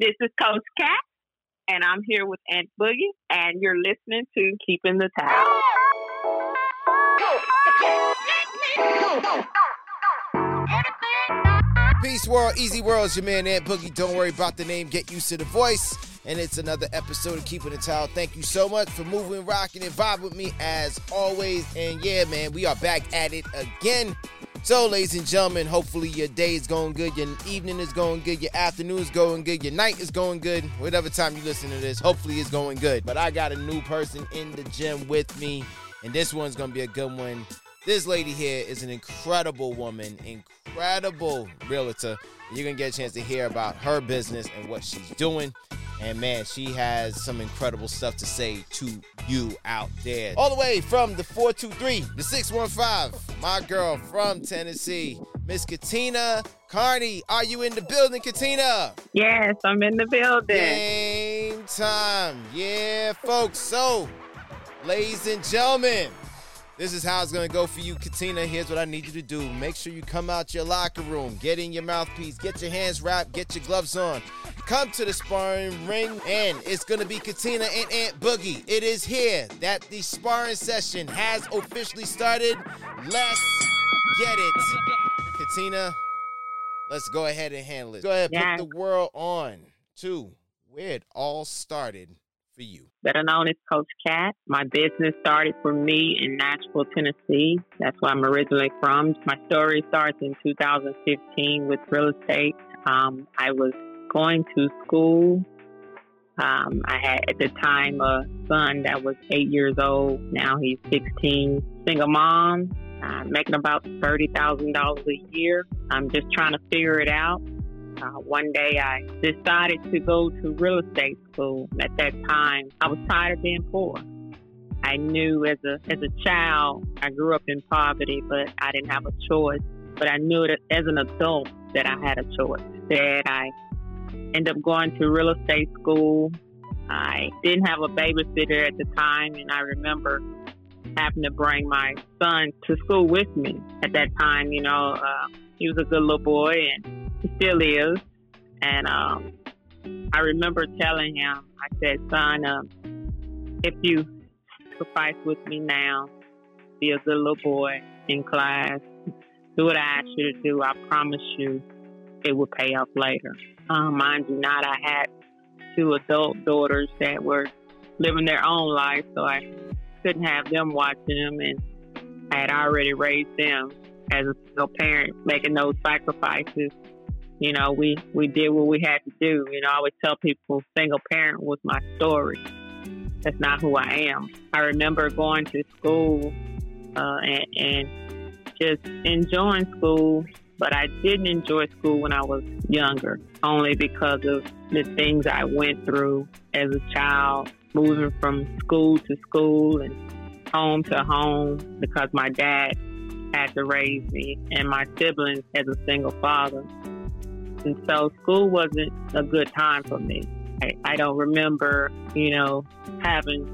This is Coach Cat, and I'm here with Ant Boogie, and you're listening to Keeping the Towel. Peace world, easy world. It's your man Ant Boogie. Don't worry about the name. Get used to the voice. And it's another episode of Keeping the Towel. Thank you so much for moving, rocking, and vibe with me as always. And yeah, man, we are back at it again. So, ladies and gentlemen, hopefully your day is going good, your evening is going good, your afternoon is going good, your night is going good. Whatever time you listen to this, hopefully it's going good. But I got a new person in the gym with me, and this one's gonna be a good one. This lady here is an incredible woman, incredible realtor. You're gonna get a chance to hear about her business and what she's doing. And man, she has some incredible stuff to say to you out there. All the way from the 423, the 615, my girl from Tennessee, Miss Catina Carney. Are you in the building, Catina? Yes, I'm in the building. Game time. Yeah, folks. So, ladies and gentlemen, this is how it's gonna go for you, Catina. Here's what I need you to do. Make sure you come out your locker room, get in your mouthpiece, get your hands wrapped, get your gloves on. Come to the sparring ring, and it's gonna be Catina and Ant Boogie. It is here that the sparring session has officially started. Let's get it. Catina, let's go ahead and handle it. Go ahead, Yes. put the world on to where it all started for you. Better known as Coach Cat. My business started for me in Nashville, Tennessee. That's where I'm originally from. My story starts in 2015 with real estate. Um, I was going to school. Um, I had at the time a son that was eight years old. Now he's 16. Single mom, uh, making about $30,000 a year. I'm just trying to figure it out. Uh, one day I decided to go to real estate school. At that time, I was tired of being poor. I knew as a as a child, I grew up in poverty, but I didn't have a choice. But I knew that as an adult that I had a choice. That I ended up going to real estate school. I didn't have a babysitter at the time, and I remember having to bring my son to school with me. At that time, you know, uh, he was a good little boy, and he still is. And um, I remember telling him, I said, son, um, if you sacrifice with me now, be a good little boy in class, do what I ask you to do, I promise you it will pay off later. Um, mind you not, I had two adult daughters that were living their own life, so I couldn't have them watching them, and I had already raised them as a single parent, making those sacrifices. You know, we we did what we had to do. You know, I always tell people, single parent was my story. That's not who I am. I remember going to school uh, and, and just enjoying school, but I didn't enjoy school when I was younger, only because of the things I went through as a child, moving from school to school and home to home because my dad had to raise me and my siblings as a single father. And so school wasn't a good time for me. I, I don't remember, you know, having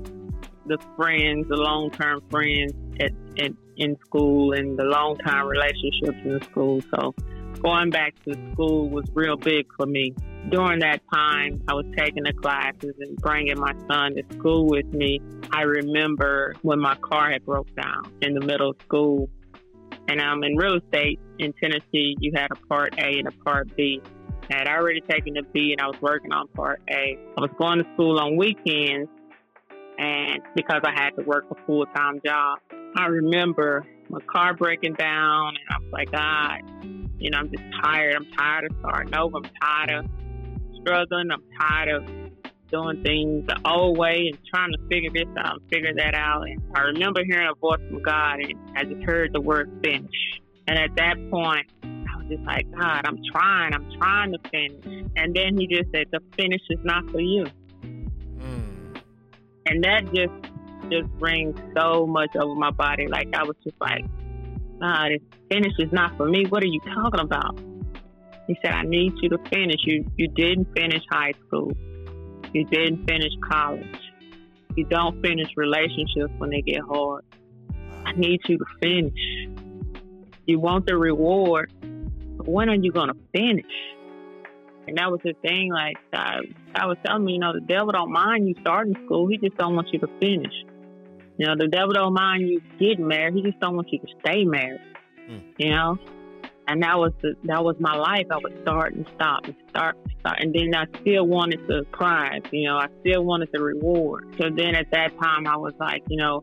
the friends, the long term friends at, at, in school and the long time relationships in school. So going back to school was real big for me. During that time, I was taking the classes and bringing my son to school with me. I remember when my car had broke down in the middle of school. And um, in real estate in Tennessee, you had a part A and a part B. I had already taken the B and I was working on part A. I was going to school on weekends and because I had to work a full time job. I remember my car breaking down and I was like, God, you know, I'm just tired. I'm tired of starting over. I'm tired of struggling. I'm tired of doing things the old way and trying to figure this out and figure that out. And I remember hearing a voice from God and I just heard the word finish. And at that point, I was just like, God, I'm trying. I'm trying to finish. And then he just said, the finish is not for you. Mm. And that just just brings so much over my body. Like I was just like, God, this finish is not for me. What are you talking about? He said, I need you to finish. You you didn't finish high school. You didn't finish college. You don't finish relationships when they get hard. I need you to finish. You want the reward, but when are you gonna finish? And that was the thing. Like I, I was telling me, you know, the devil don't mind you starting school. He just don't want you to finish. You know, the devil don't mind you getting married. He just don't want you to stay married. Hmm. You know, and that was the that was my life. I would start and stop and start and start, and then I still wanted the prize. You know, I still wanted the reward. So then at that time, I was like, you know,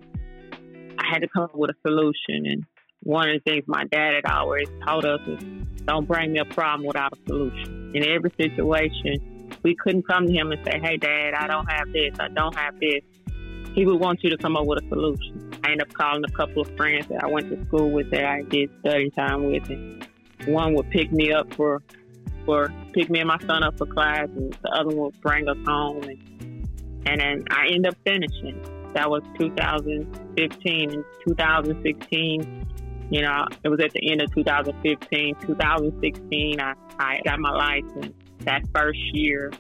I had to come up with a solution. And one of the things my dad had always taught us is, don't bring me a problem without a solution. In every situation, we couldn't come to him and say, "Hey, Dad, I don't have this. I don't have this." He would want you to come up with a solution. I ended up calling a couple of friends that I went to school with that I did study time with, and one would pick me up for for pick me and my son up for class, and the other one would bring us home, and and then I end up finishing. That was 2015 and 2016. You know, it was at the end of 2015. 2016, I, I got my license. That first year,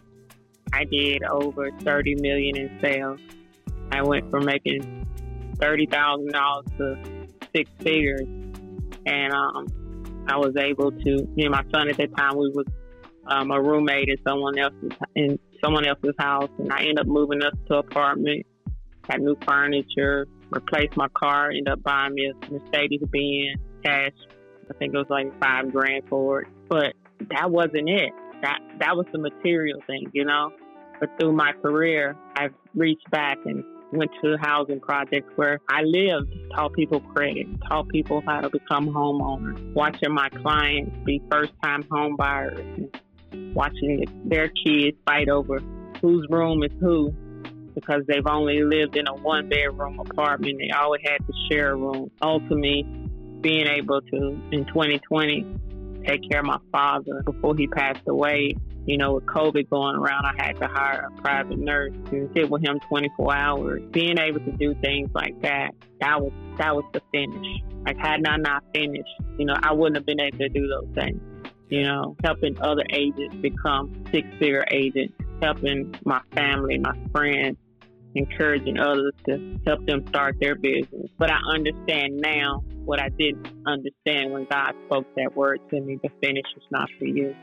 I did over 30 million in sales. I went from making thirty thousand dollars to six figures, and um, I was able to. Me and my son at that time, we was um, a roommate in someone else's in someone else's house, and I ended up moving us to apartment, had new furniture, replaced my car, ended up buying me a Mercedes Benz cash. I think it was like five grand for it, but that wasn't it. That that was the material thing, you know. But through my career, I've reached back and went to housing projects where I lived, taught people credit, taught people how to become homeowners, watching my clients be first time home buyers, and watching their kids fight over whose room is who because they've only lived in a one bedroom apartment. They always had to share a room. Ultimately, being able to, in 2020, take care of my father before he passed away you know, with COVID going around, I had to hire a private nurse to sit with him 24 hours. Being able to do things like that, that was that was the finish. Like had I not finished, you know, I wouldn't have been able to do those things. You know, helping other agents become six-figure agents, helping my family, my friends, encouraging others to help them start their business. But I understand now what I didn't understand when God spoke that word to me: the finish is not for you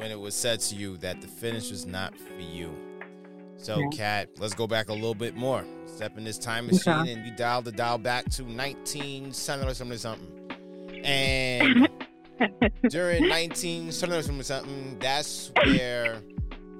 when it was said to you that the finish was not for you. So, Cat, let's go back a little bit more. Step in this time machine okay. and you dial the dial back to 19 something or something something. And during 19 something or something something, that's where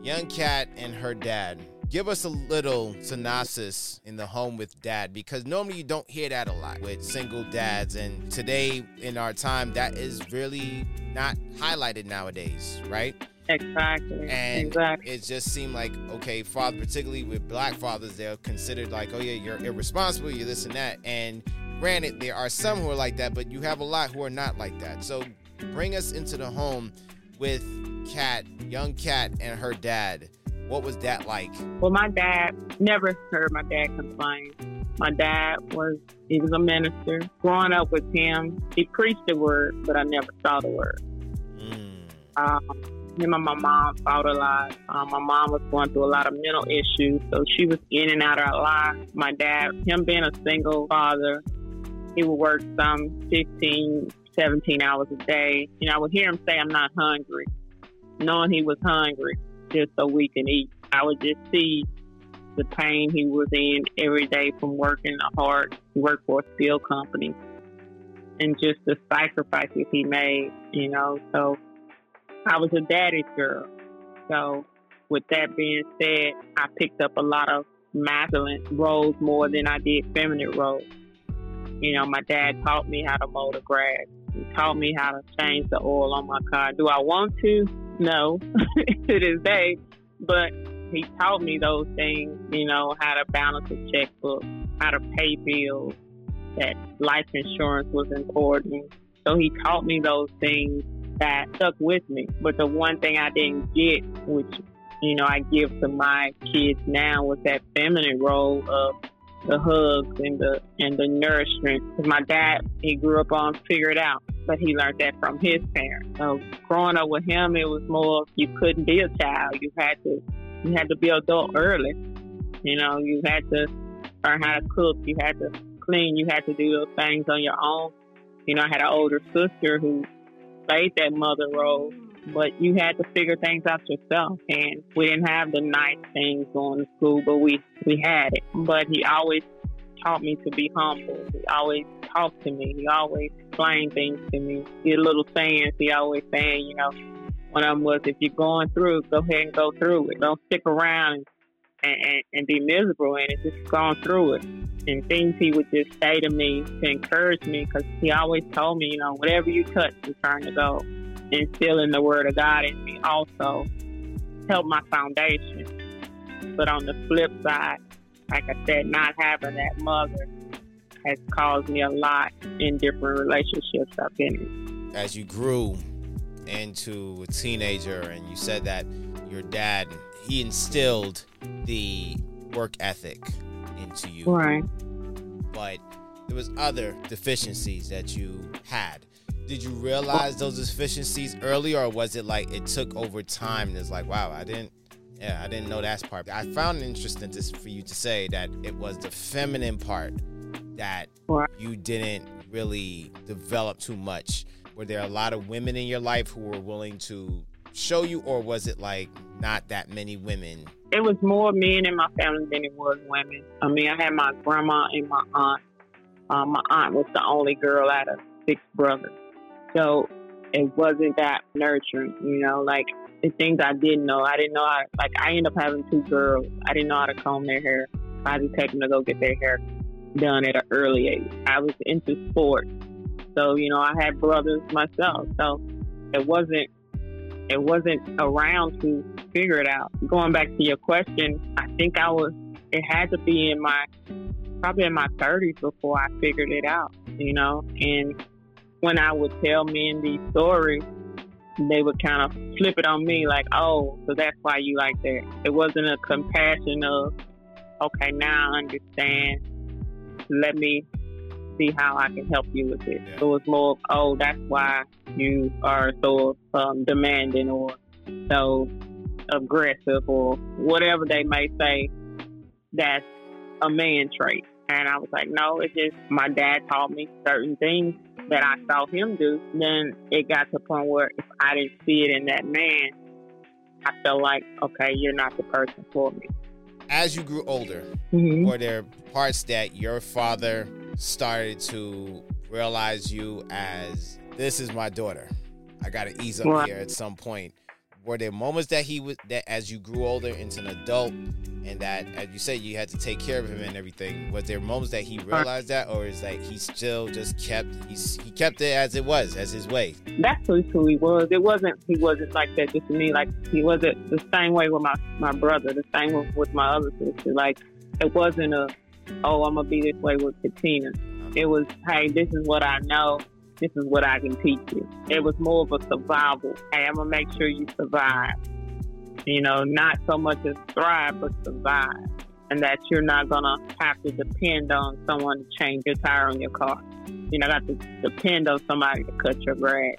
young Cat and her dad give us a little synopsis in the home with dad because normally you don't hear that a lot with single dads and today in our time that is really not highlighted nowadays right? Exactly and exactly. it just seemed like okay father particularly with black fathers they're considered like oh yeah you're irresponsible you're this and that. And granted there are some who are like that but you have a lot who are not like that. So bring us into the home with kat young kat and her dad what was that like? Well, my dad never heard my dad complain. My dad was he was a minister. Growing up with him, he preached the word, but I never saw the word. Mm. Um, him and my mom fought a lot. Um, my mom was going through a lot of mental issues, so she was in and out of our life. My dad, him being a single father, he would work some 15, 17 hours a day. You know, I would hear him say, I'm not hungry, knowing he was hungry just so we can eat. I would just see the pain he was in every day from working hard, work for a steel company, and just the sacrifices he made, you know. So I was a daddy's girl. So with that being said, I picked up a lot of masculine roles more than I did feminine roles. You know, my dad taught me how to mow the grass. He taught me how to change the oil on my car. Do I want to? No, to this day. But he taught me those things, you know, how to balance a checkbook, how to pay bills, that life insurance was important. So he taught me those things that stuck with me. But the one thing I didn't get, which, you know, I give to my kids now was that feminine role of the hugs and the and the nourishment. Because my dad, he grew up on figure it out, but he learned that from his parents. So growing up with him, it was more you couldn't be a child. You had to you had to be adult early. You know, you had to learn how to cook. You had to clean. You had to do those things on your own. You know, I had an older sister who played that mother role, but you had to figure things out yourself. And we didn't have the nice things going to school, but we, we had it. But he always taught me to be humble. He always talked to me. He always explained things to me. Had little sayings. He always saying, you know, one of them was, if you're going through, go ahead and go through it. Don't stick around and, and, and be miserable in it. Just go through it. And things he would just say to me to encourage me because he always told me, you know, whatever you touch is trying to go. Instilling the word of God in me also helped my foundation. But on the flip side, like I said, not having that mother has caused me a lot in different relationships I've been in. As you grew into a teenager and you said that your dad he instilled the work ethic into you. Right. But there was other deficiencies that you had. Did you realize those deficiencies early or was it like it took over time and it's like, wow, I didn't yeah, I didn't know that part. I found it interesting to, for you to say that it was the feminine part that you didn't really develop too much. Were there a lot of women in your life who were willing to show you, or was it like not that many women? It was more men in my family than it was women. I mean, I had my grandma and my aunt. Um, my aunt was the only girl out of six brothers. So it wasn't that nurturing, you know, like the things I didn't know. I didn't know how, like, I ended up having two girls. I didn't know how to comb their hair. I just had to take them to go get their hair done at an early age. I was into sports. So, you know, I had brothers myself. So it wasn't it wasn't around to figure it out. Going back to your question, I think I was it had to be in my probably in my thirties before I figured it out, you know. And when I would tell men these stories, they would kind of flip it on me like, oh, so that's why you like that. It wasn't a compassion of, okay, now I understand. Let me see how I can help you with it. Yeah. So it's more of, oh, that's why you are so um, demanding or so aggressive or whatever they may say that's a man trait. And I was like, no, it's just my dad taught me certain things that I saw him do. Then it got to the point where if I didn't see it in that man, I felt like, okay, you're not the person for me. As you grew older, mm-hmm. were there parts that your father started to realize you as this is my daughter? I got to ease up here at some point were there moments that he was that as you grew older into an adult and that as you said you had to take care of him and everything was there moments that he realized that or is like he still just kept he's he kept it as it was as his way? That's who, who he was. It wasn't he wasn't like that just to me. Like he wasn't the same way with my my brother the same with, with my other sister. Like it wasn't a oh i'm gonna be this way with catina it was hey this is what i know this is what I can teach you. It was more of a survival. Hey, I'm gonna make sure you survive. You know, not so much as thrive, but survive. And that you're not gonna have to depend on someone to change your tire on your car. You know, not to depend on somebody to cut your grass.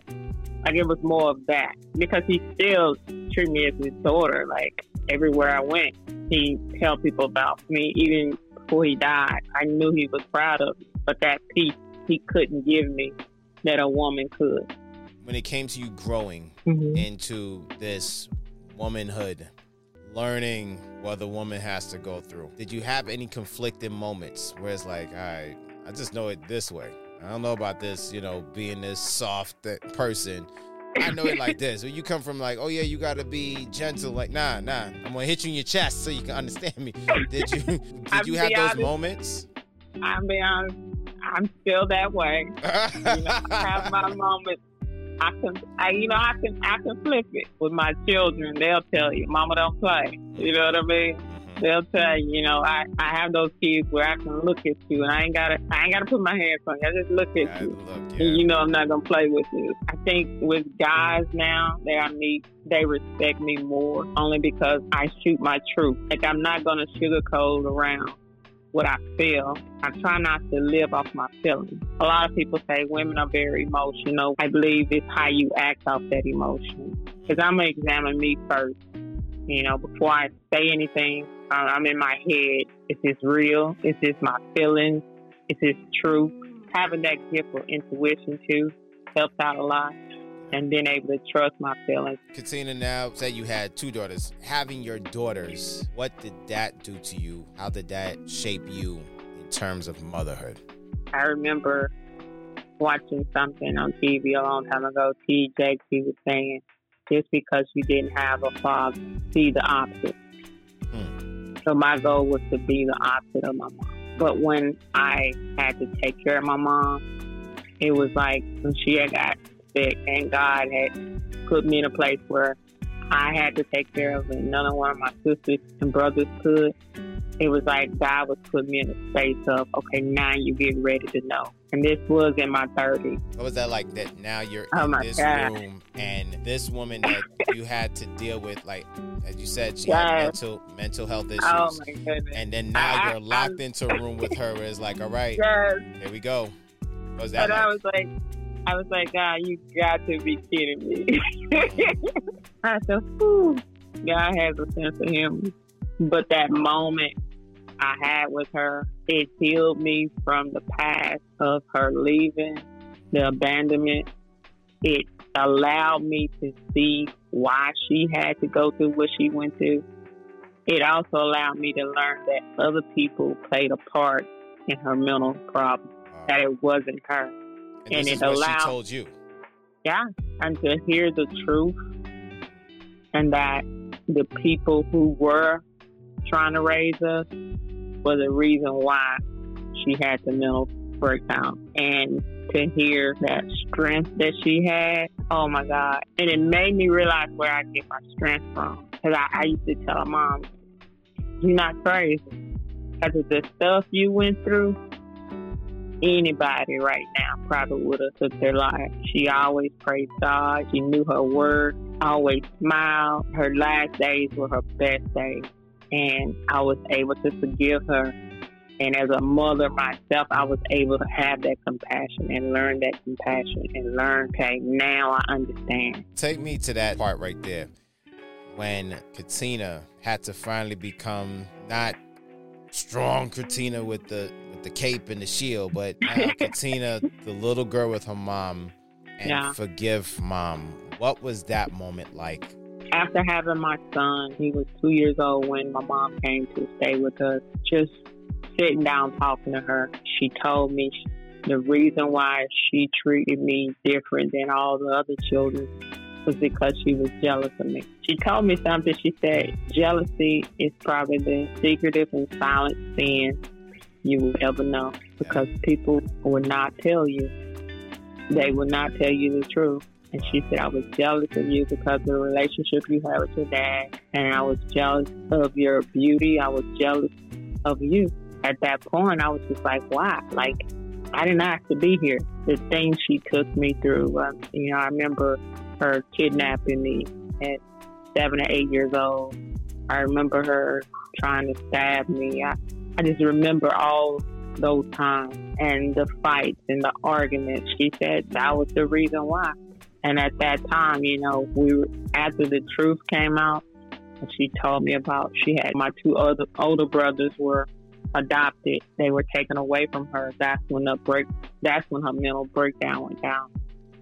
Like it was more of that. Because he still treated me as his daughter. Like everywhere I went, he tell people about me. Even before he died, I knew he was proud of me. But that piece he couldn't give me that a woman could. When it came to you growing mm-hmm. into this womanhood, learning what the woman has to go through, did you have any conflicting moments where it's like, all right, I just know it this way. I don't know about this, you know, being this soft person. I know it like this. When you come from like, oh yeah, you gotta be gentle. Like, nah, nah. I'm gonna hit you in your chest so you can understand me. Did you did you have those honest, moments? I'll be honest. I'm still that way. you know, I have my moments. I can, I, you know, I can, I can flip it with my children. They'll tell you, "Mama, don't play." You know what I mean? They'll tell you, you know, I, I have those kids where I can look at you and I ain't gotta, I ain't gotta put my hands on you. I just look at you, look, yeah. and you know I'm not gonna play with you. I think with guys now that I meet, they respect me more only because I shoot my truth. Like I'm not gonna sugarcoat around what I feel. I try not to live off my feelings. A lot of people say women are very emotional. I believe it's how you act off that emotion. Because I'm going to examine me first. You know, before I say anything, I'm in my head. Is this real? Is this my feelings? Is this true? Having that gift of intuition too helps out a lot. And being able to trust my feelings. Catina, now say you had two daughters. Having your daughters, what did that do to you? How did that shape you in terms of motherhood? I remember watching something on TV a long time ago. T. Jakes, he was saying, just because you didn't have a father, see the opposite. Hmm. So my goal was to be the opposite of my mom. But when I had to take care of my mom, it was like when she had got sick and God had put me in a place where I had to take care of and none of one of my sisters and brothers could. It was like God was putting me in a space of, okay, now you get ready to know. And this was in my 30s. What was that like that now you're oh in this God. room and this woman that you had to deal with, like, as you said, she yes. had mental mental health oh issues. Oh my goodness. And then now I, you're locked I, into a room with her where it's like, all right, yes. here we go. What was that? And like? I was like, I was like, God, you got to be kidding me. I said, Whew, God has a sense of humor. But that moment I had with her, it healed me from the past of her leaving, the abandonment. It allowed me to see why she had to go through what she went through. It also allowed me to learn that other people played a part in her mental problem, that it wasn't her. And, and it allowed she told you. Yeah, and to hear the truth, and that the people who were trying to raise us were the reason why she had the mental breakdown, and to hear that strength that she had, oh my God! And it made me realize where I get my strength from. Because I, I used to tell her mom, "You're not crazy." Because of the stuff you went through, anybody right now probably would have took their life. She always praised God. She knew her word. Always smiled. Her last days were her best days, and I was able to forgive her. And as a mother myself, I was able to have that compassion and learn that compassion and learn, okay, now I understand. Take me to that part right there when Catina had to finally become not strong Catina with the the cape and the shield, but uh, Catina, the little girl with her mom, and yeah. forgive mom. What was that moment like? After having my son, he was two years old when my mom came to stay with us. Just sitting down talking to her, she told me the reason why she treated me different than all the other children was because she was jealous of me. She told me something. She said, Jealousy is probably the secretive and silent sin you will ever know because people will not tell you. They will not tell you the truth. And she said, I was jealous of you because of the relationship you had with your dad. And I was jealous of your beauty. I was jealous of you. At that point, I was just like, why? Like, I didn't ask to be here. The things she took me through, um, you know, I remember her kidnapping me at seven or eight years old. I remember her trying to stab me. I, I just remember all those times and the fights and the arguments. She said that was the reason why. And at that time, you know, we were, after the truth came out, she told me about she had my two other older brothers were adopted. They were taken away from her. That's when the break. That's when her mental breakdown went down.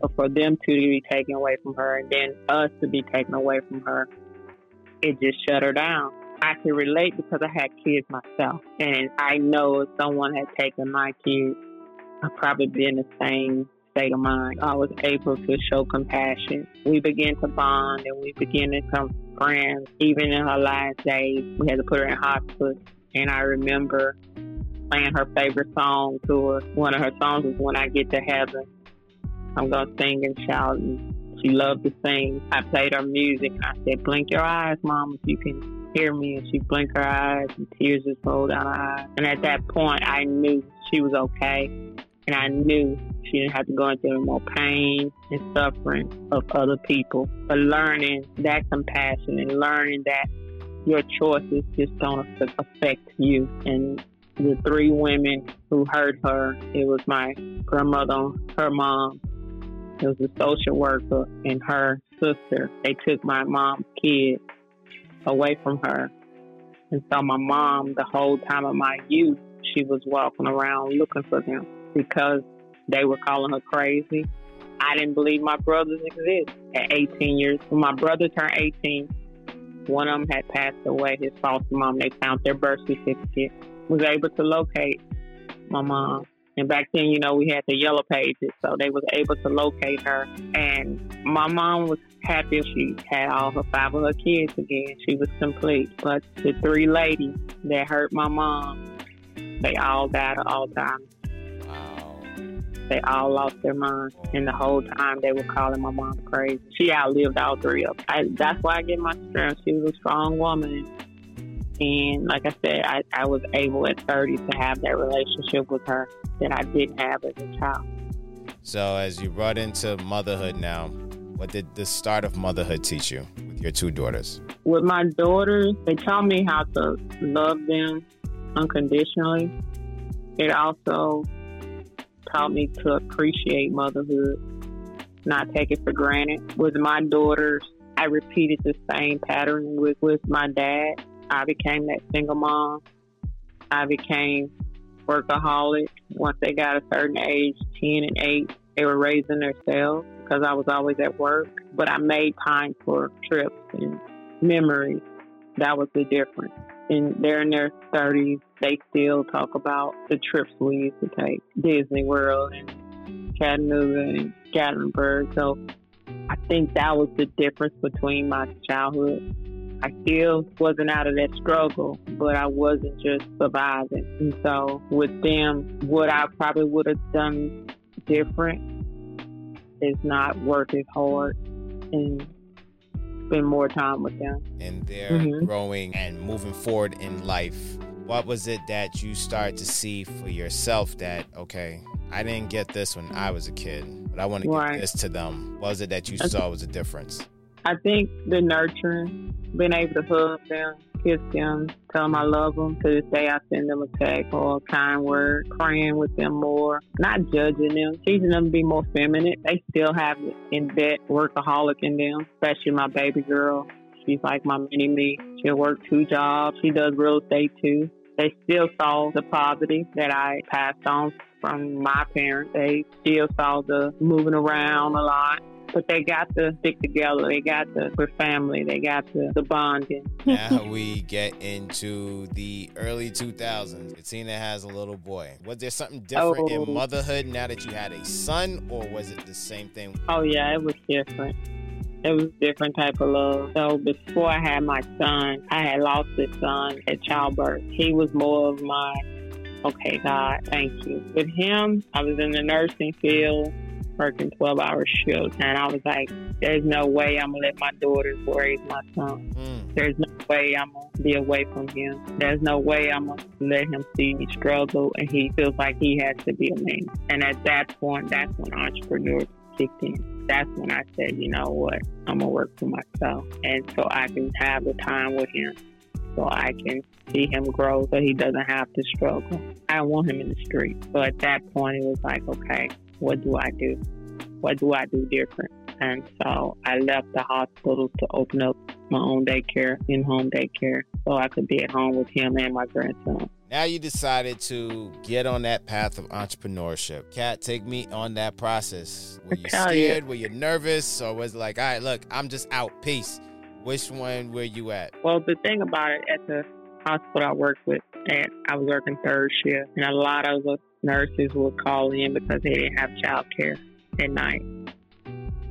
But for them to be taken away from her, and then us to be taken away from her, it just shut her down. I can relate because I had kids myself. And I know if someone had taken my kids, I'd probably be in the same state of mind. I was able to show compassion. We began to bond and we began to become friends. Even in her last days, we had to put her in hospice. And I remember playing her favorite song to her. One of her songs was When I Get to Heaven. I'm going to sing and shout. And she loved to sing. I played her music I said, Blink your eyes, Mom, if you can hear me and she blinked her eyes and tears just rolled down her eyes. And at that point, I knew she was okay. And I knew she didn't have to go into any more pain and suffering of other people. But learning that compassion and learning that your choices just don't affect you. And the three women who hurt her, it was my grandmother, her mom, it was a social worker, and her sister. They took my mom's kids away from her. And so my mom, the whole time of my youth, she was walking around looking for them because they were calling her crazy. I didn't believe my brothers exist at 18 years. When my brother turned 18, one of them had passed away. His foster mom, they found their birth certificate, was able to locate my mom. And back then, you know, we had the yellow pages, so they was able to locate her. And my mom was happy she had all her five of her kids again. She was complete. But the three ladies that hurt my mom, they all died at all times. Wow. They all lost their minds. And the whole time they were calling my mom crazy. She outlived all three of them. I, that's why I get my strength. She was a strong woman. And like I said, I, I was able at 30 to have that relationship with her that I didn't have as a child. So, as you brought into motherhood now, what did the start of motherhood teach you with your two daughters? With my daughters, they taught me how to love them unconditionally. It also taught me to appreciate motherhood, not take it for granted. With my daughters, I repeated the same pattern with, with my dad. I became that single mom. I became workaholic. Once they got a certain age, 10 and 8, they were raising themselves because I was always at work. But I made time for trips and memories. That was the difference. And they're in their 30s. They still talk about the trips we used to take Disney World and Chattanooga and Gatlinburg. So I think that was the difference between my childhood I still wasn't out of that struggle, but I wasn't just surviving. And so with them, what I probably would have done different is not work as hard and spend more time with them. And they're mm-hmm. growing and moving forward in life. What was it that you started to see for yourself that, okay, I didn't get this when I was a kid, but I want to right. give this to them? What was it that you saw was a difference? I think the nurturing, being able to hug them, kiss them, tell them I love them. To this day, I send them a text or a kind word, praying with them more, not judging them, teaching them to be more feminine. They still have in that workaholic in them, especially my baby girl. She's like my mini me. She'll work two jobs. She does real estate too. They still saw the poverty that I passed on from my parents. They still saw the moving around a lot but they got to stick together. They got to, for family, they got to, the bonding. now we get into the early 2000s. Catina has a little boy. Was there something different oh. in motherhood now that you had a son, or was it the same thing? Oh, yeah, it was different. It was a different type of love. So before I had my son, I had lost a son at childbirth. He was more of my, okay, God, thank you. With him, I was in the nursing field working 12 hour shifts. And I was like, there's no way I'm going to let my daughters raise my son. Mm. There's no way I'm going to be away from him. There's no way I'm going to let him see me struggle and he feels like he has to be a man. And at that point, that's when entrepreneurs kicked in. That's when I said, you know what, I'm going to work for myself. And so I can have the time with him so I can see him grow so he doesn't have to struggle. I want him in the street. So at that point, it was like, okay, what do I do? What do I do different? And so I left the hospital to open up my own daycare, in home daycare, so I could be at home with him and my grandson. Now you decided to get on that path of entrepreneurship. Cat, take me on that process. Were you scared? You. Were you nervous? Or was it like, all right, look, I'm just out. Peace. Which one were you at? Well, the thing about it, at the hospital I worked with, and I was working third shift, and a lot of the nurses would call in because they didn't have child care at night.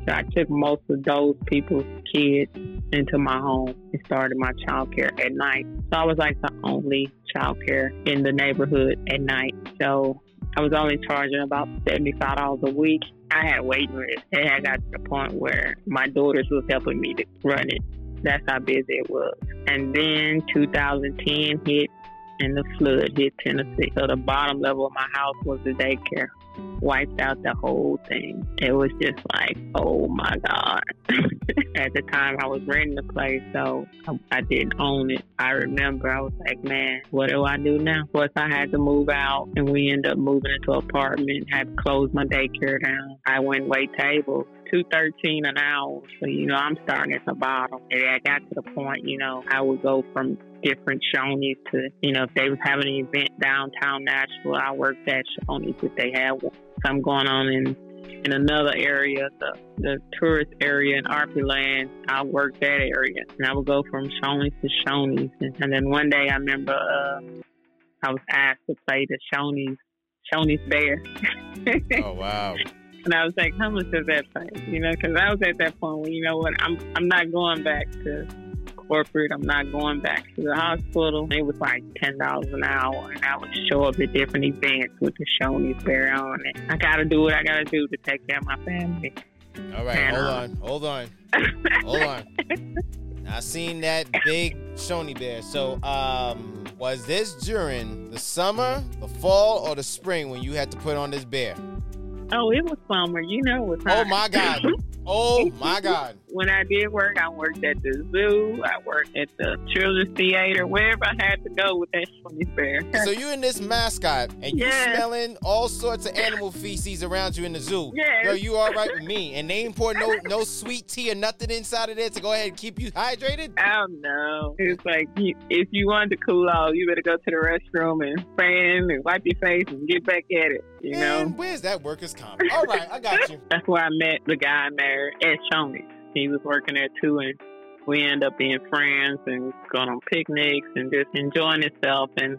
So I took most of those people's kids into my home and started my child care at night. So I was like the only child care in the neighborhood at night. So I was only charging about $75 a week. I had waiting list. It had got to the point where my daughters was helping me to run it. That's how busy it was. And then 2010 hit and the flood hit Tennessee. So the bottom level of my house was the daycare. Wiped out the whole thing. It was just like, oh my God. At the time, I was renting the place, so I, didn't own it. I remember I was like, man, what do I do now? Of course, I had to move out, and we ended up moving into an apartment, had to close my daycare down. I went wait tables two thirteen an hour. So you know, I'm starting at the bottom. And I got to the point, you know, I would go from different Shoney's to, you know, if they was having an event downtown Nashville, I worked at Shoney's if they had something going on in in another area, the, the tourist area in Opryland. I worked that area, and I would go from Shoney's to Shoney's. And, and then one day, I remember uh, I was asked to play the Shoney's Shoney's Bear. oh wow! And I was like, how much does that pay? You know, because I was at that point where you know what, I'm I'm not going back to corporate. I'm not going back to the hospital. It was like ten dollars an hour, and I would show up at different events with the Shoney's Bear on it. I got to do what I got to do to take care of my family. All right, and, hold on, hold on, hold on. I seen that big Shoney bear. So, um, was this during the summer, the fall, or the spring when you had to put on this bear? Oh, it was summer. You know, it was oh hot. Oh my God. Oh my God. When I did work, I worked at the zoo, I worked at the children's theater, wherever I had to go with that Shoney's bear. So you're in this mascot and you're smelling all sorts of animal feces around you in the zoo. Yeah. Yo, you all right with me. And they ain't pour no no sweet tea or nothing inside of there to go ahead and keep you hydrated? Oh no. It's like if you want to cool off, you better go to the restroom and fan and wipe your face and get back at it. You Man, know? Where's that workers' comp? All right, I got you. That's where I met the guy there at Shoney's. He was working there too, and we end up being friends and going on picnics and just enjoying himself. And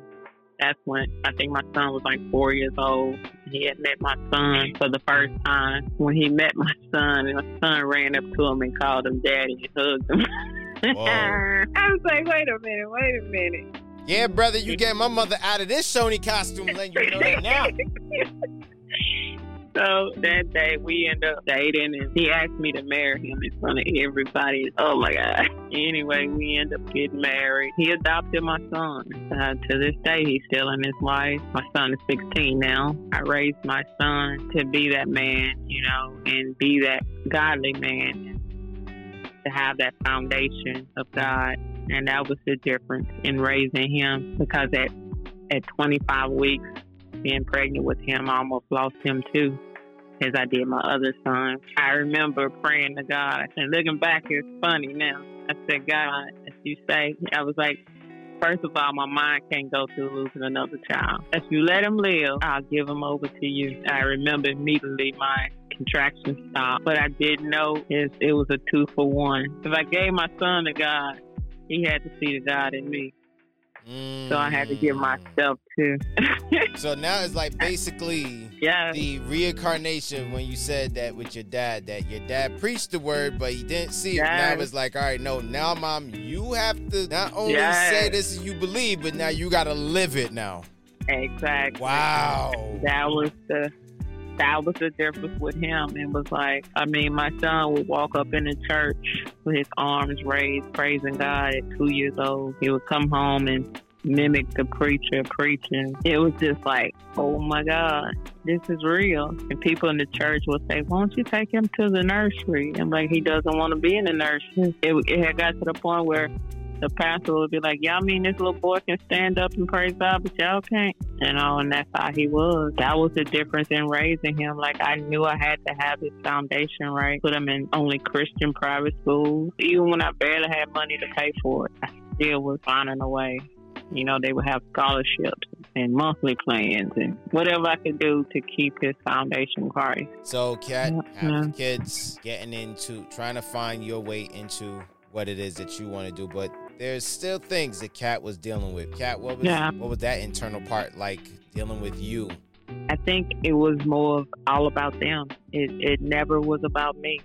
that's when I think my son was like four years old. He had met my son for the first time. When he met my son, and my son ran up to him and called him daddy and hugged him. I was like, wait a minute, wait a minute. Yeah, brother, you get my mother out of this Shoney costume, letting you know that now. So that day we end up dating and he asked me to marry him in front of everybody. Oh my God. Anyway, we end up getting married. He adopted my son. Uh, to this day, he's still in his wife. My son is 16 now. I raised my son to be that man, you know, and be that godly man, to have that foundation of God. And that was the difference in raising him because at, at 25 weeks, being pregnant with him, I almost lost him too, as I did my other son. I remember praying to God, and looking back, it's funny now. I said, God, as you say, I was like, first of all, my mind can't go through losing another child. If you let him live, I'll give him over to you. I remember immediately my contractions stopped, but I didn't know it was a two for one. If I gave my son to God, he had to see the God in me. So I had to give Mm. myself to. So now it's like basically yeah. the reincarnation when you said that with your dad, that your dad preached the word, but he didn't see it. Now it's like, all right, no, now mom, you have to not only Yes. say this you believe, but now you gotta live it now. Exactly. Wow. That was the that was the difference with him. It was like I mean, my son would walk up in the church with his arms raised, praising God at two years old. He would come home and mimic the preacher preaching. It was just like, oh my God, this is real. And people in the church would say, Why don't you take him to the nursery? And like he doesn't want to be in the nursery. It, it had got to the point where the pastor would be like, Y'all mean this little boy can stand up and praise God, but y'all can't? You oh, know, and that's how he was. That was the difference in raising him. Like, I knew I had to have his foundation right. Put him in only Christian private schools. Even when I barely had money to pay for it, I still was finding a way. You know, they would have scholarships and monthly plans and whatever I could do to keep his foundation right. So, Cat, kids getting into trying to find your way into what it is that you want to do, but there's still things that Cat was dealing with. Cat, what was Yeah. what was that internal part like dealing with you? I think it was more of all about them. It it never was about me.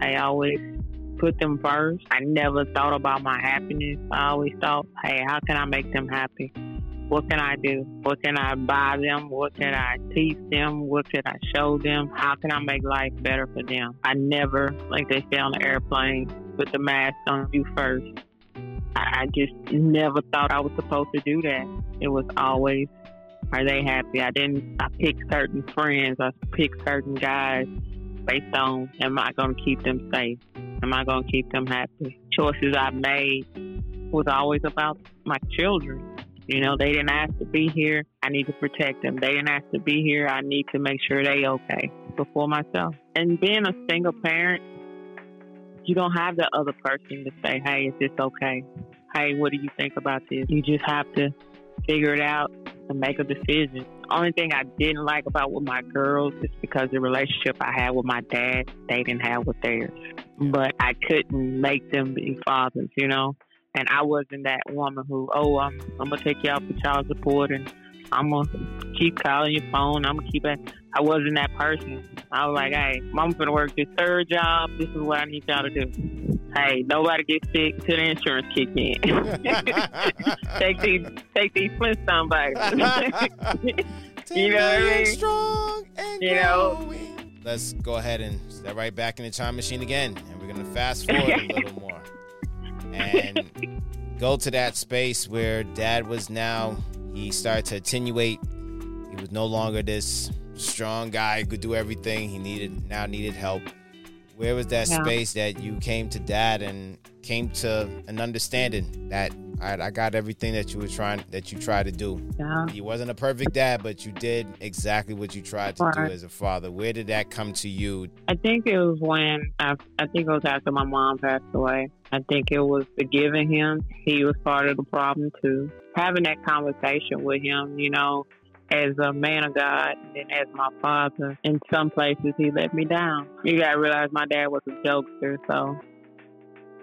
I always put them first. I never thought about my happiness. I always thought, hey, how can I make them happy? What can I do? What can I buy them? What can I teach them? What can I show them? How can I make life better for them? I never, like they say on the airplane, put the mask on you first. I just never thought I was supposed to do that. It was always are they happy? I didn't. I picked certain friends. I picked certain guys based on am I going to keep them safe? Am I going to keep them happy? Choices I made was always about my children. You know, they didn't ask to be here. I need to protect them. They didn't ask to be here. I need to make sure they okay before myself. And being a single parent, you don't have the other person to say, "Hey, is this okay? Hey, what do you think about this?" You just have to figure it out and make a decision. Only thing I didn't like about with my girls is because the relationship I had with my dad, they didn't have with theirs. But I couldn't make them be fathers, you know. And I wasn't that woman who, oh, I'm, I'm gonna take you out for child support and I'm gonna keep calling your phone. I'm gonna keep it. I wasn't that person. I was like, hey, mom's gonna work this third job. This is what I need y'all to do. Hey, nobody gets sick till the insurance kick in. take these, take these Flintstone babies. you know what I mean? Strong and You know? growing. Let's go ahead and step right back in the time machine again, and we're gonna fast forward a little more and go to that space where Dad was now. He started to attenuate. He was no longer this strong guy who could do everything. He needed now needed help. Where was that Yeah. space that you came to Dad and came to an understanding that I, I got everything that you were trying that you tried to do. Yeah. He wasn't a perfect dad, but you did exactly what you tried to do as a father. Where did that come to you? I think it was when I, I think it was after my mom passed away. I think it was forgiving him. He was part of the problem too. Having that conversation with him, you know, as a man of God and as my father. In some places, he let me down. You gotta realize my dad was a jokester, so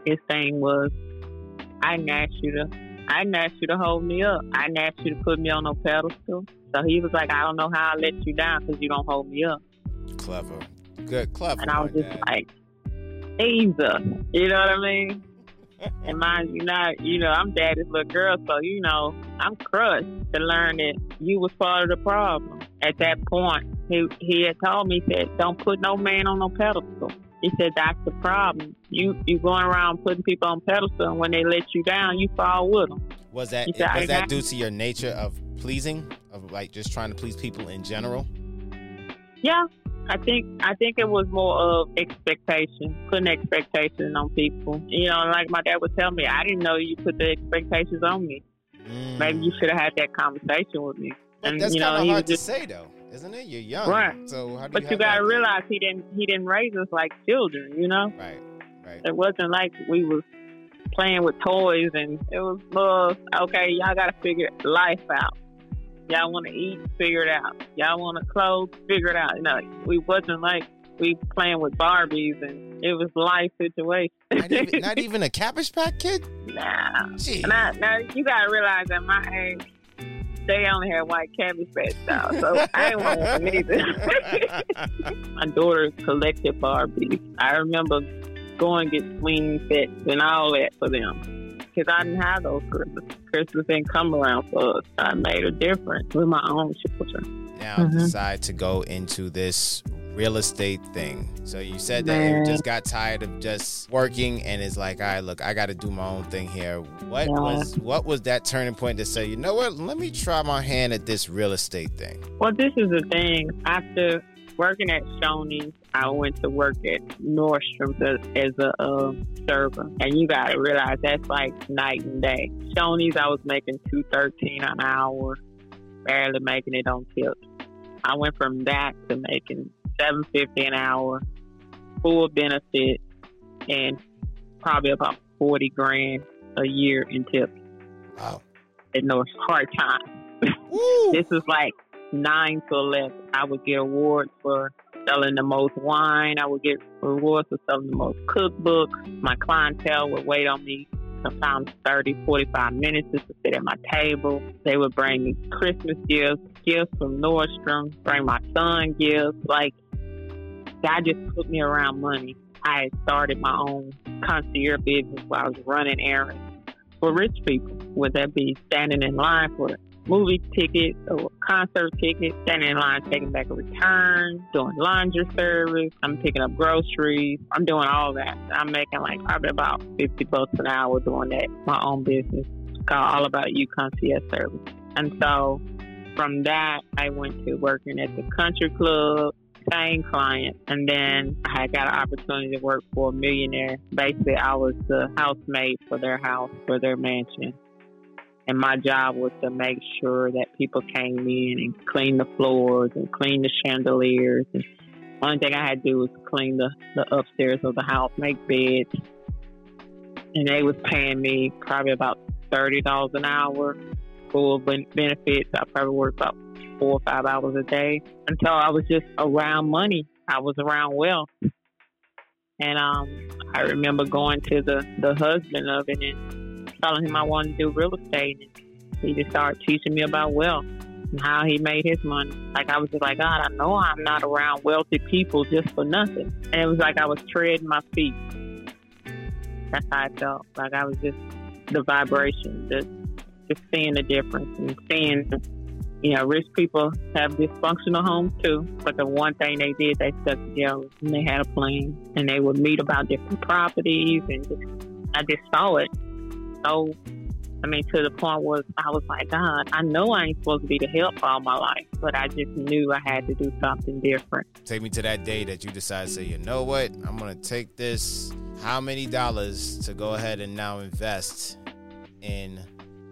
his thing was, I didn't ask you to, I didn't ask you to hold me up. I didn't ask you to put me on no pedestal. So he was like, I don't know how I let you down because you don't hold me up. Clever, good, clever. And I was just dad. like, either. You know what I mean? and mind you, not, you know, I'm daddy's little girl, so, you know, I'm crushed to learn that you was part of the problem. At that point, he, he had told me, said, don't put no man on no pedestal. He said, that's the problem. You you going around putting people on pedestal, and when they let you down, you fall with them. was that said, was that due to your nature of pleasing, of like just trying to please people in general? Yeah, I think I think it was more of expectation, putting expectations on people. You know, like my dad would tell me, I didn't know you put the expectations on me. Mm. Maybe you should have had that conversation with me. But and, that's you know, kind of hard was to say, though, isn't it? You're young, Right. So how do But you you gotta that- realize he didn't he didn't raise us like children. You know, Right, right. it wasn't like we was playing with toys and it was more okay. Y'all gotta figure life out. Y'all want to eat, figure it out. Y'all want to clothes, figure it out. You know, we wasn't like we playing with Barbies and it was life situation. Not even, not even a Cabbage Patch Kid. nah. Gee. Now, now you gotta realize at my age, they only had white cabbage patch style, so I ain't want one either. my daughter collected Barbies. I remember going get swing sets and all that for them because I didn't have those Christmas. Christmas didn't come around for us. I made a difference with my own children. now Mhm. decide to go into this real estate thing. So you said that Man. you just got tired of just working and it's like, all right, look, I got to do my own thing here. What Yeah. was what was that turning point to say, you know what? Let me try my hand at this real estate thing. Well, this is the thing. After working at Shoney's, I went to work at Nordstrom's as, as a uh, server, and you got to realize that's like night and day. Shoney's, I was making two thirteen an hour, barely making it on tips. I went from that to making seven fifty an hour, full benefits, and probably about forty grand a year in tips. Wow. At North hard time. This is like nine to eleven. I would get awards for selling the most wine. I would get rewards for selling the most cookbooks. My clientele would wait on me sometimes 30, 45 minutes just to sit at my table. They would bring me Christmas gifts, gifts from Nordstrom, bring my son gifts. Like, God just put me around money. I had started my own concierge business where I was running errands for rich people. Would that be standing in line for movie tickets or concert tickets, standing in line taking back a return, doing laundry service. I'm picking up groceries. I'm doing all that. I'm making like probably about 50 bucks an hour doing that, my own business. Called All About You Concierge Service. And so from that, I went to working at the country club, same client. And then I got an opportunity to work for a millionaire. Basically, I was the housemaid for their house, for their mansion and my job was to make sure that people came in and clean the floors and clean the chandeliers. And only thing I had to do was clean the, the upstairs of the house, make beds. And they was paying me probably about thirty dollars an hour. full benefits. I probably worked about four or five hours a day until I was just around money. I was around wealth. And um, I remember going to the, the husband of it and telling him I wanted to do real estate. And he just started teaching me about wealth and how he made his money. Like I was just like, God, I know I'm not around wealthy people just for nothing. And it was like I was treading my feet. That's how I felt. Like I was just the vibration, just just seeing the difference and seeing you know, rich people have dysfunctional homes too. But the one thing they did, they stuck together and they had a plan and they would meet about different properties and just, I just saw it. So, I mean, to the point was I was like, God, I know I ain't supposed to be the help all my life, but I just knew I had to do something different. Take me to that day that you decided to say, you know what, I'm gonna take this how many dollars to go ahead and now invest in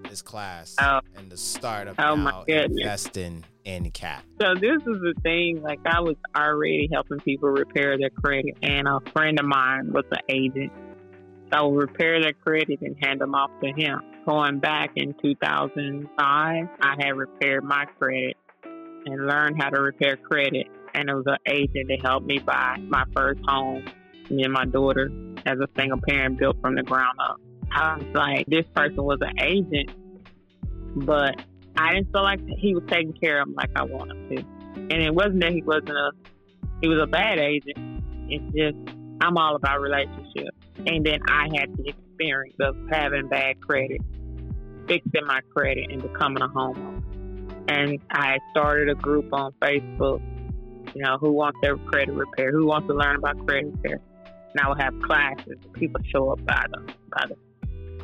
this class oh. and the start of oh now investing in cat. So this is the thing. Like I was already helping people repair their credit, and a friend of mine was an agent. I would repair their credit and hand them off to him. Going back in 2005, I had repaired my credit and learned how to repair credit. And it was an agent that helped me buy my first home. Me and my daughter, as a single parent, built from the ground up. I was like, this person was an agent but I didn't feel like he was taking care of him like I wanted to. And it wasn't that he wasn't a he was a bad agent. It's just I'm all about relationships. And then I had the experience of having bad credit, fixing my credit and becoming a homeowner. And I started a group on Facebook, you know, who wants their credit repair, who wants to learn about credit repair. And I would have classes. People show up by the by the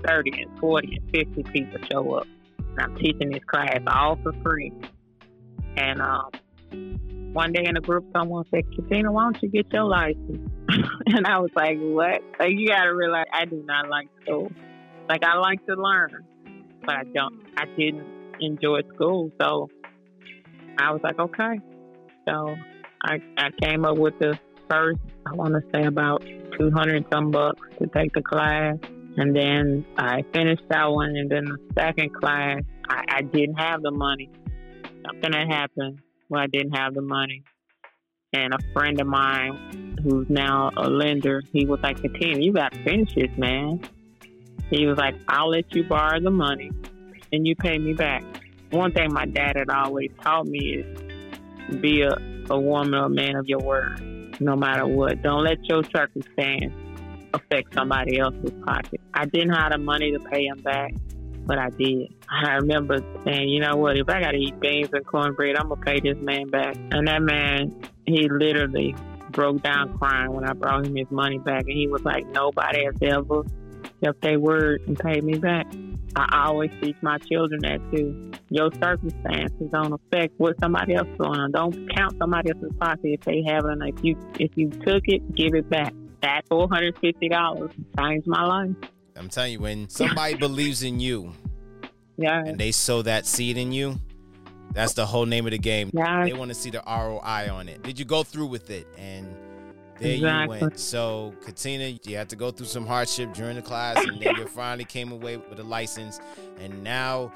thirty and forty and fifty people show up and I'm teaching this class all for free. And um, one day in a group, someone said, Catina, why don't you get your license? and I was like, what? Like, you got to realize I do not like school. Like, I like to learn, but I don't, I didn't enjoy school. So I was like, okay. So I, I came up with the first, I want to say about 200 some bucks to take the class. And then I finished that one. And then the second class, I, I didn't have the money. Something had happened where I didn't have the money. And a friend of mine, who's now a lender, he was like, Catina, you got to finish this, man. He was like, I'll let you borrow the money and you pay me back. One thing my dad had always taught me is be a, a woman or a man of your word, no matter what. Don't let your circumstance affect somebody else's pocket. I didn't have the money to pay him back, but I did. I remember saying, you know what, if I got to eat beans and cornbread, I'm to pay this man back. And that man, he literally broke down crying when I brought him his money back. And he was like, nobody has ever kept their word and paid me back. I always teach my children that too. Your circumstances don't affect what somebody else is doing. Don't count somebody else's pocket if they have it. And if you if you took it, give it back that four hundred fifty dollars changed my life. I'm telling you, when somebody believes in you, yeah, and they sow that seed in you, that's the whole name of the game. Yeah. They want to see the ROI on it. Did you go through with it? And there exactly. you went. So, Catina, you had to go through some hardship during the class, and then you finally came away with a license. And now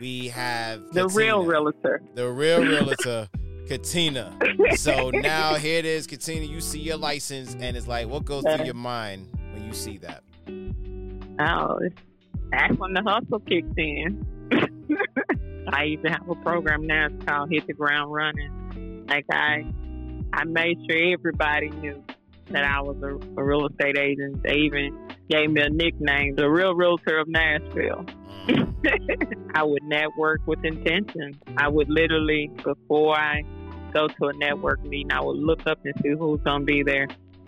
we have the Catina, real realtor. The real realtor. Catina. So now here it is, Catina. You see your license, and it's like, what goes through your mind when you see that? Oh, that's when the hustle kicks in. I even have a program now. It's called Hit the Ground Running. Like I, I made sure everybody knew that I was a, a real estate agent. They even gave me a nickname, the Real Realtor of Nashville. I would network with intention. I would literally, before I go to a network meeting, I would look up and see who's going to be there.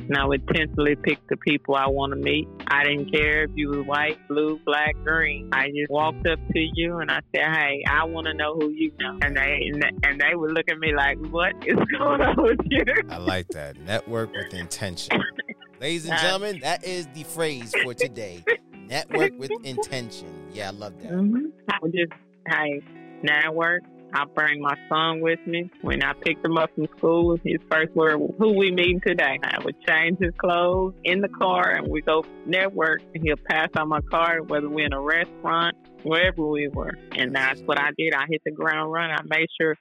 And I would intentionally pick the people I want to meet. I didn't care if you was white, blue, black, green. I just walked up to you and I said, "Hey, I want to know who you know." And they and they would look at me like, "What is going on with you?" I like that. Network with intention. Ladies and gentlemen, that is the phrase for today. Network with intention. Yeah, I love that. Mm-hmm. I would just, hey, network I bring my son with me. When I picked him up from school, his first word, "Who we meeting today?" I would change his clothes in the car, and we go network. And he'll pass on my card, whether we're in a restaurant, wherever we were. And that's what I did. I hit the ground running. I made sure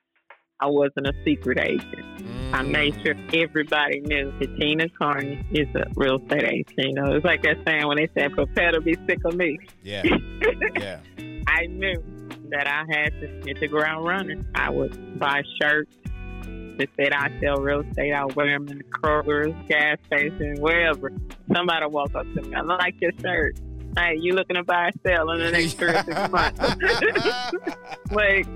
I wasn't a secret agent. Mm. I made sure everybody knew that Tina Carney is a real estate agent. You know, it's like that saying when they said, prepare to be sick of me. Yeah. yeah. I knew that I had to hit the ground running. I would buy shirts that said I sell real estate. I wear them in the Kroger's, gas station, wherever. Somebody walk up to me, I like your shirt. Hey, you looking to buy a sell in the next three or six months? like,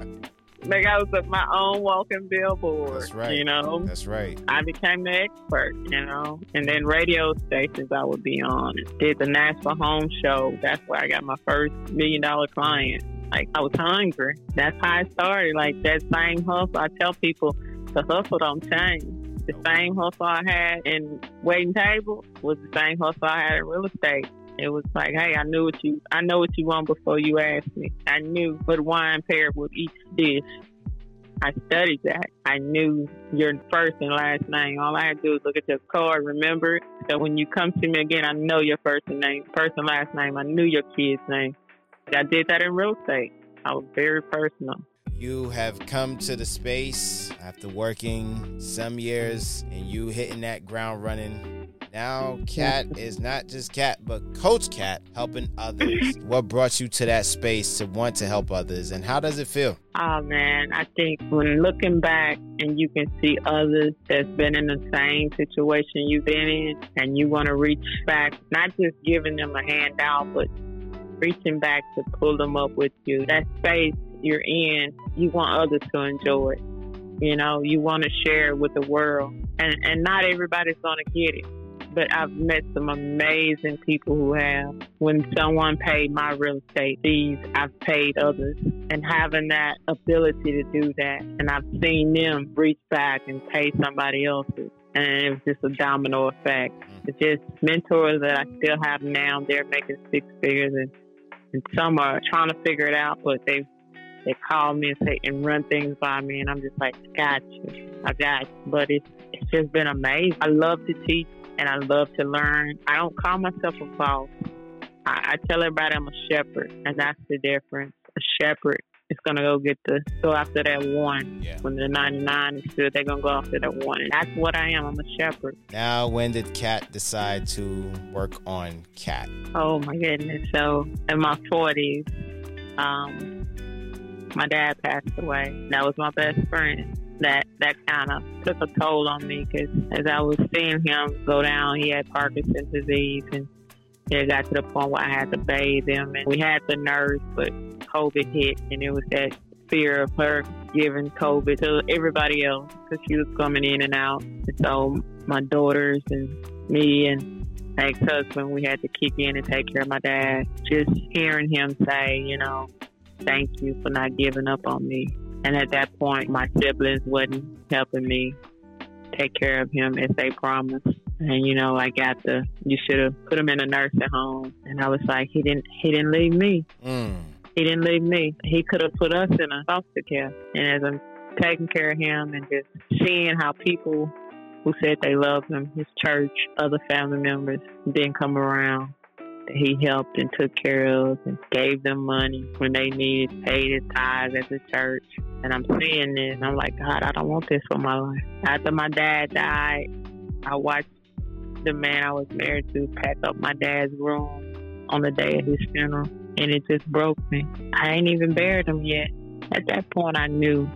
like I was at my own walking billboard. That's right. You know, that's right. I became the expert. You know, and then radio stations I would be on. Did the Nashville Home Show. That's where I got my first million dollar client. Like I was hungry. That's how I started. Like that same hustle. I tell people the hustle don't change. The same hustle I had in waiting table was the same hustle I had in real estate. It was like, hey, I knew what you, I know what you want before you asked me. I knew what wine paired with each dish. I studied that. I knew your first and last name. All I had to do was look at your card, remember it. So when you come to me again, I know your first and name, first and last name. I knew your kid's name. I did that in real estate. I was very personal. You have come to the space after working some years and you hitting that ground running now, Cat is not just Cat, but Coach Cat helping others. what brought you to that space to want to help others, and how does it feel? Oh man, I think when looking back and you can see others that's been in the same situation you've been in, and you want to reach back, not just giving them a handout, but reaching back to pull them up with you. That space you're in, you want others to enjoy it. You know, you want to share with the world, and and not everybody's going to get it but I've met some amazing people who have. When someone paid my real estate fees, I've paid others. And having that ability to do that, and I've seen them reach back and pay somebody else's. And it was just a domino effect. It's just mentors that I still have now. They're making six figures, and, and some are trying to figure it out, but they they call me and say and run things by me, and I'm just like, got you, I got you. But it's it's just been amazing. I love to teach and I love to learn. I don't call myself a boss. I, I tell everybody I'm a shepherd, and that's the difference. A shepherd is gonna go get the go after that one. Yeah. When the 99 is good, they're gonna go after that one. And that's what I am. I'm a shepherd. Now, when did Cat decide to work on Cat? Oh my goodness! So in my 40s, um, my dad passed away. That was my best friend that that kind of took a toll on me because as I was seeing him go down, he had Parkinson's disease, and it got to the point where I had to bathe him, and we had the nurse, but COVID hit, and it was that fear of her giving COVID to everybody else because she was coming in and out. And so my daughters and me and my ex-husband, we had to kick in and take care of my dad. Just hearing him say, you know, thank you for not giving up on me and at that point, my siblings wasn't helping me take care of him as they promised. And you know, I got the you should have put him in a nursing home. And I was like, he didn't he didn't leave me. Mm. He didn't leave me. He could have put us in a foster care. And as I'm taking care of him and just seeing how people who said they loved him, his church, other family members didn't come around he helped and took care of and gave them money when they needed, paid his tithes at the church. And I'm seeing this, and I'm like, God, I don't want this for my life. After my dad died, I watched the man I was married to pack up my dad's room on the day of his funeral, and it just broke me. I ain't even buried him yet. At that point, I knew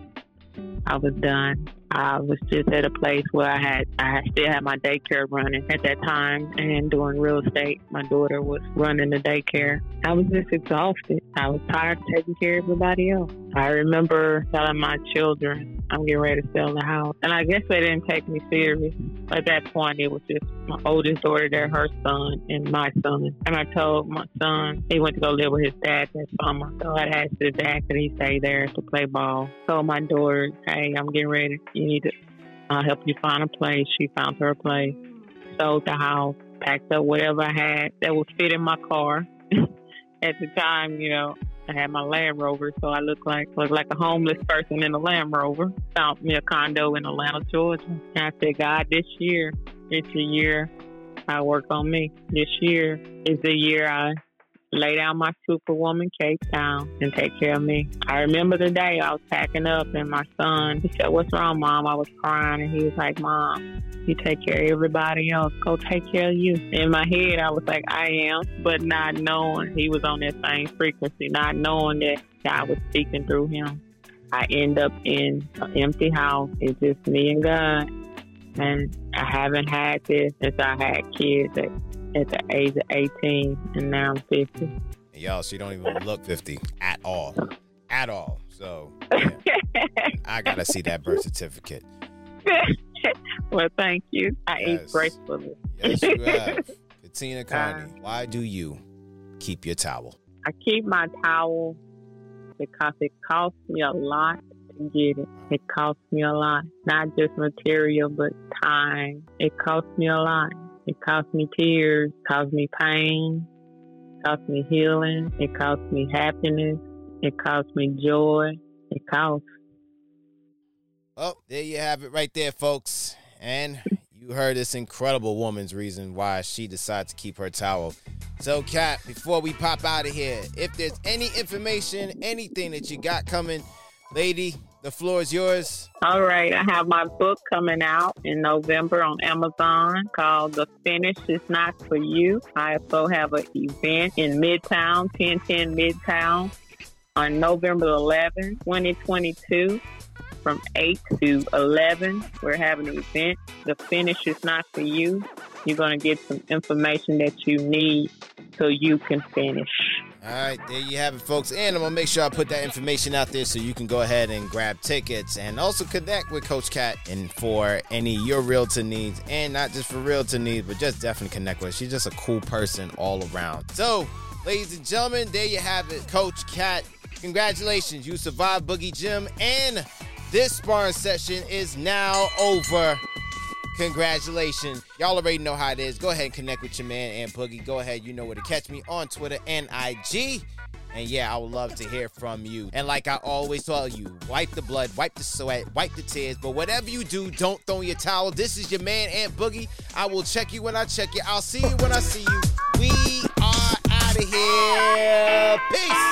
I was done. I was just at a place where I had I still had my daycare running at that time and doing real estate. My daughter was running the daycare. I was just exhausted. I was tired of taking care of everybody else. I remember telling my children I'm getting ready to sell the house. And I guess they didn't take me serious. At that point it was just my oldest daughter there, her son and my son. And I told my son he went to go live with his dad that summer. So I asked his dad could he stay there to play ball. Told my daughter, Hey, I'm getting ready you need to uh, help you find a place. She found her place, sold the house, packed up whatever I had that would fit in my car at the time, you know. I had my Land Rover, so I looked like looked like a homeless person in a Land Rover. Found me a condo in Atlanta, Georgia. And I said, God, this year, it's a year I work on me. This year is the year I lay down my superwoman cape down and take care of me. I remember the day I was packing up and my son, he said, What's wrong, Mom? I was crying and he was like, Mom, you take care of everybody else. Go take care of you. In my head, I was like, I am, but not knowing he was on that same frequency, not knowing that God was speaking through him. I end up in an empty house. It's just me and God. And I haven't had this since I had kids at, the age of 18, and now I'm 50. Yo, she don't even look 50 at all. At all. So, yeah. I got to see that birth certificate. well, thank you. I yes. ate gracefully. yes, you have. Catina Carney, uh, why do you keep your towel? I keep my towel because it costs me a lot to get it. It costs me a lot, not just material, but time. It costs me a lot. It costs me tears, it costs me pain, it costs me healing, it costs me happiness, it costs me joy, it costs. Oh, there you have it right there, folks. And you heard this incredible woman's reason why she decided to keep her towel. So, Cat, before we pop out of here, if there's any information, anything that you got coming, lady, the floor is yours. All right. I have my book coming out in November on Amazon called The Finish is Not For You. I also have an event in Midtown, 1010 Midtown, on November 11, 2022 from 8 to 11. We're having an event. The finish is not for you. You're going to get some information that you need so you can finish. All right, there you have it, folks. And I'm going to make sure I put that information out there so you can go ahead and grab tickets and also connect with Coach Cat and for any your realtor needs and not just for realtor needs, but just definitely connect with her. She's just a cool person all around. So, ladies and gentlemen, there you have it, Coach Cat. Congratulations, you survived Boogie Gym and this sparring session is now over. Congratulations. Y'all already know how it is. Go ahead and connect with your man Ant Boogie. Go ahead, you know where to catch me on Twitter and IG. And yeah, I would love to hear from you. And like I always tell you, wipe the blood, wipe the sweat, wipe the tears. But whatever you do, don't throw your towel. This is your man, Ant Boogie. I will check you when I check you. I'll see you when I see you. We are out of here. Peace.